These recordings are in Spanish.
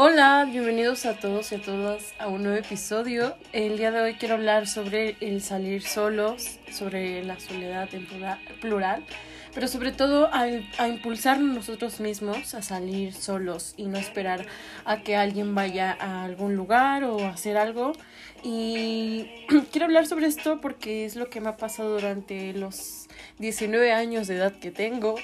Hola, bienvenidos a todos y a todas a un nuevo episodio. El día de hoy quiero hablar sobre el salir solos, sobre la soledad en plural, pero sobre todo a, a nosotros mismos a salir solos y no esperar a que alguien vaya a algún lugar o hacer algo. Y quiero hablar sobre esto porque es lo que me ha pasado durante los 19 años de edad que tengo.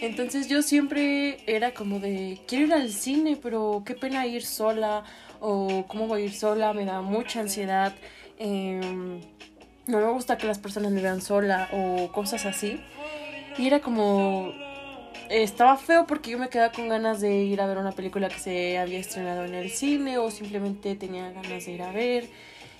Entonces yo siempre era como de, quiero ir al cine, pero qué pena ir sola, o cómo voy a ir sola, me da mucha ansiedad, em, no me gusta que las personas me vean sola, o cosas así. Y era como, estaba feo porque yo me quedaba con ganas de ir a ver una película que se había estrenado en el cine, o simplemente tenía ganas de ir a ver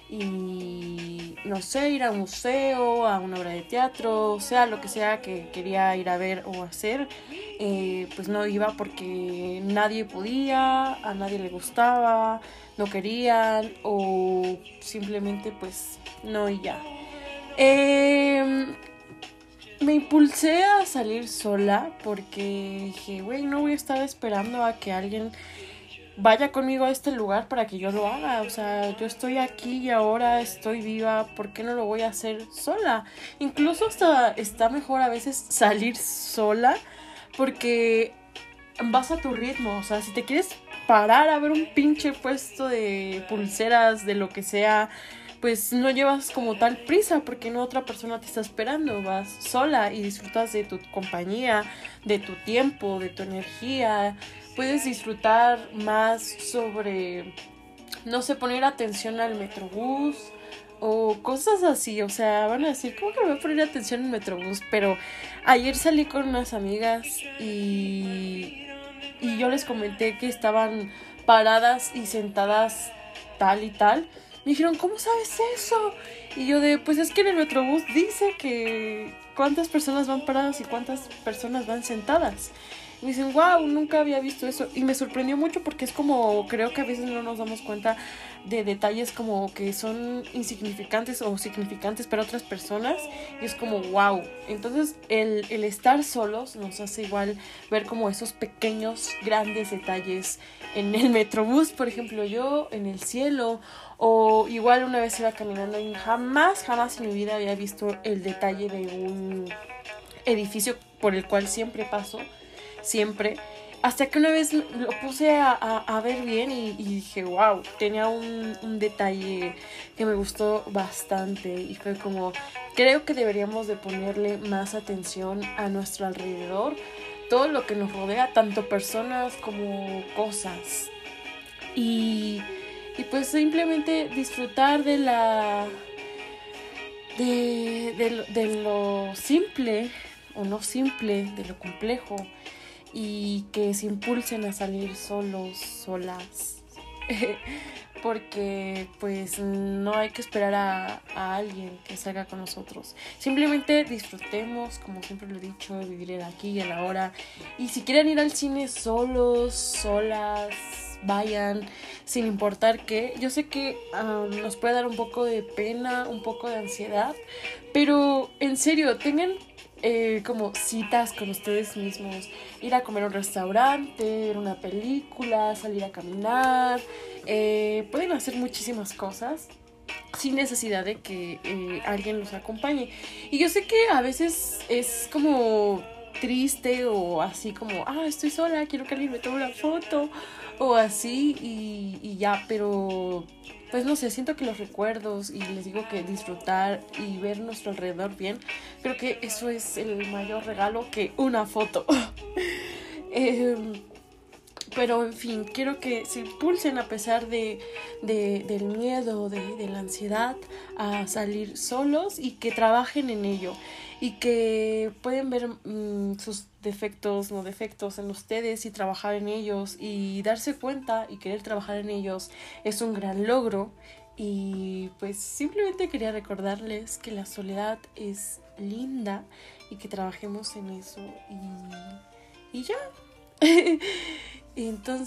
y no sé, ir a un museo, a una obra de teatro, sea lo que sea que quería ir a ver o hacer, eh, pues no iba porque nadie podía, a nadie le gustaba, no querían o simplemente pues no y ya. Em, me impulsé a salir sola porque dije, güey, no voy a estar esperando a que alguien vaya conmigo a este lugar para que yo lo haga. O sea, yo estoy aquí y ahora estoy viva, ¿por qué no lo voy a hacer sola? Incluso hasta está mejor a veces salir sola porque vas a tu ritmo. O sea, si te quieres parar a ver un pinche puesto de pulseras, de lo que sea, pues no llevas como tal prisa porque no otra persona te está esperando, vas sola y disfrutas de tu compañía, de tu tiempo, de tu energía, puedes disfrutar más sobre, no sé, poner atención al metrobús o cosas así, o sea, van a decir, ¿cómo que me voy a poner atención al metrobús? Pero ayer salí con unas amigas y, y yo les comenté que estaban paradas y sentadas tal y tal. Me dijeron, ¿cómo sabes eso? Y yo de, pues es que en el Metrobús dice que cuántas personas van paradas y cuántas personas van sentadas. Y me dicen, wow, nunca había visto eso. Y me sorprendió mucho porque es como, creo que a veces no nos damos cuenta de detalles como que son insignificantes o significantes para otras personas. Y es como, wow. Entonces el, el estar solos nos hace igual ver como esos pequeños, grandes detalles en el metrobús, por ejemplo, yo, en el cielo. O igual una vez iba caminando y jamás, jamás en mi vida había visto el detalle de un edificio por el cual siempre paso siempre. Hasta que una vez lo puse a, ver bien y, dije, wow, tenía un, un, detalle que me gustó bastante y fue como, creo que deberíamos de ponerle más atención a nuestro alrededor, todo lo que nos rodea, tanto personas como cosas. Y, y pues simplemente disfrutar de la... De, de, de lo simple o no simple, de lo complejo y que se impulsen a salir solos, solas. Porque pues no hay que esperar a, a, alguien que salga con nosotros. Simplemente disfrutemos, como siempre lo he dicho, vivir el aquí y el ahora. Y si quieren ir al cine solos, solas, vayan, sin importar qué. Yo sé que nos puede dar un poco de pena, un poco de ansiedad, pero en serio, tengan eh, como citas con ustedes mismos, ir a comer a un restaurante, ver una película, salir a caminar, eh, pueden hacer muchísimas cosas sin necesidad de que eh, alguien los acompañe. Y yo sé que a veces es como triste o así como, ah, estoy sola, quiero que alguien me tome una foto o así y, ya, pero pues no sé, siento que los recuerdos y les digo que disfrutar y ver nuestro alrededor bien, creo que eso es el mayor regalo que una foto. Em, pero en fin, quiero que se impulsen a pesar de, del miedo, de, de, la ansiedad, a salir solos y que trabajen en ello. Y que pueden ver mm, sus defectos, no defectos en ustedes y trabajar en ellos y darse cuenta y querer trabajar en ellos es un gran logro. Y pues simplemente quería recordarles que la soledad es linda y que trabajemos en eso y, y ya. Entonces...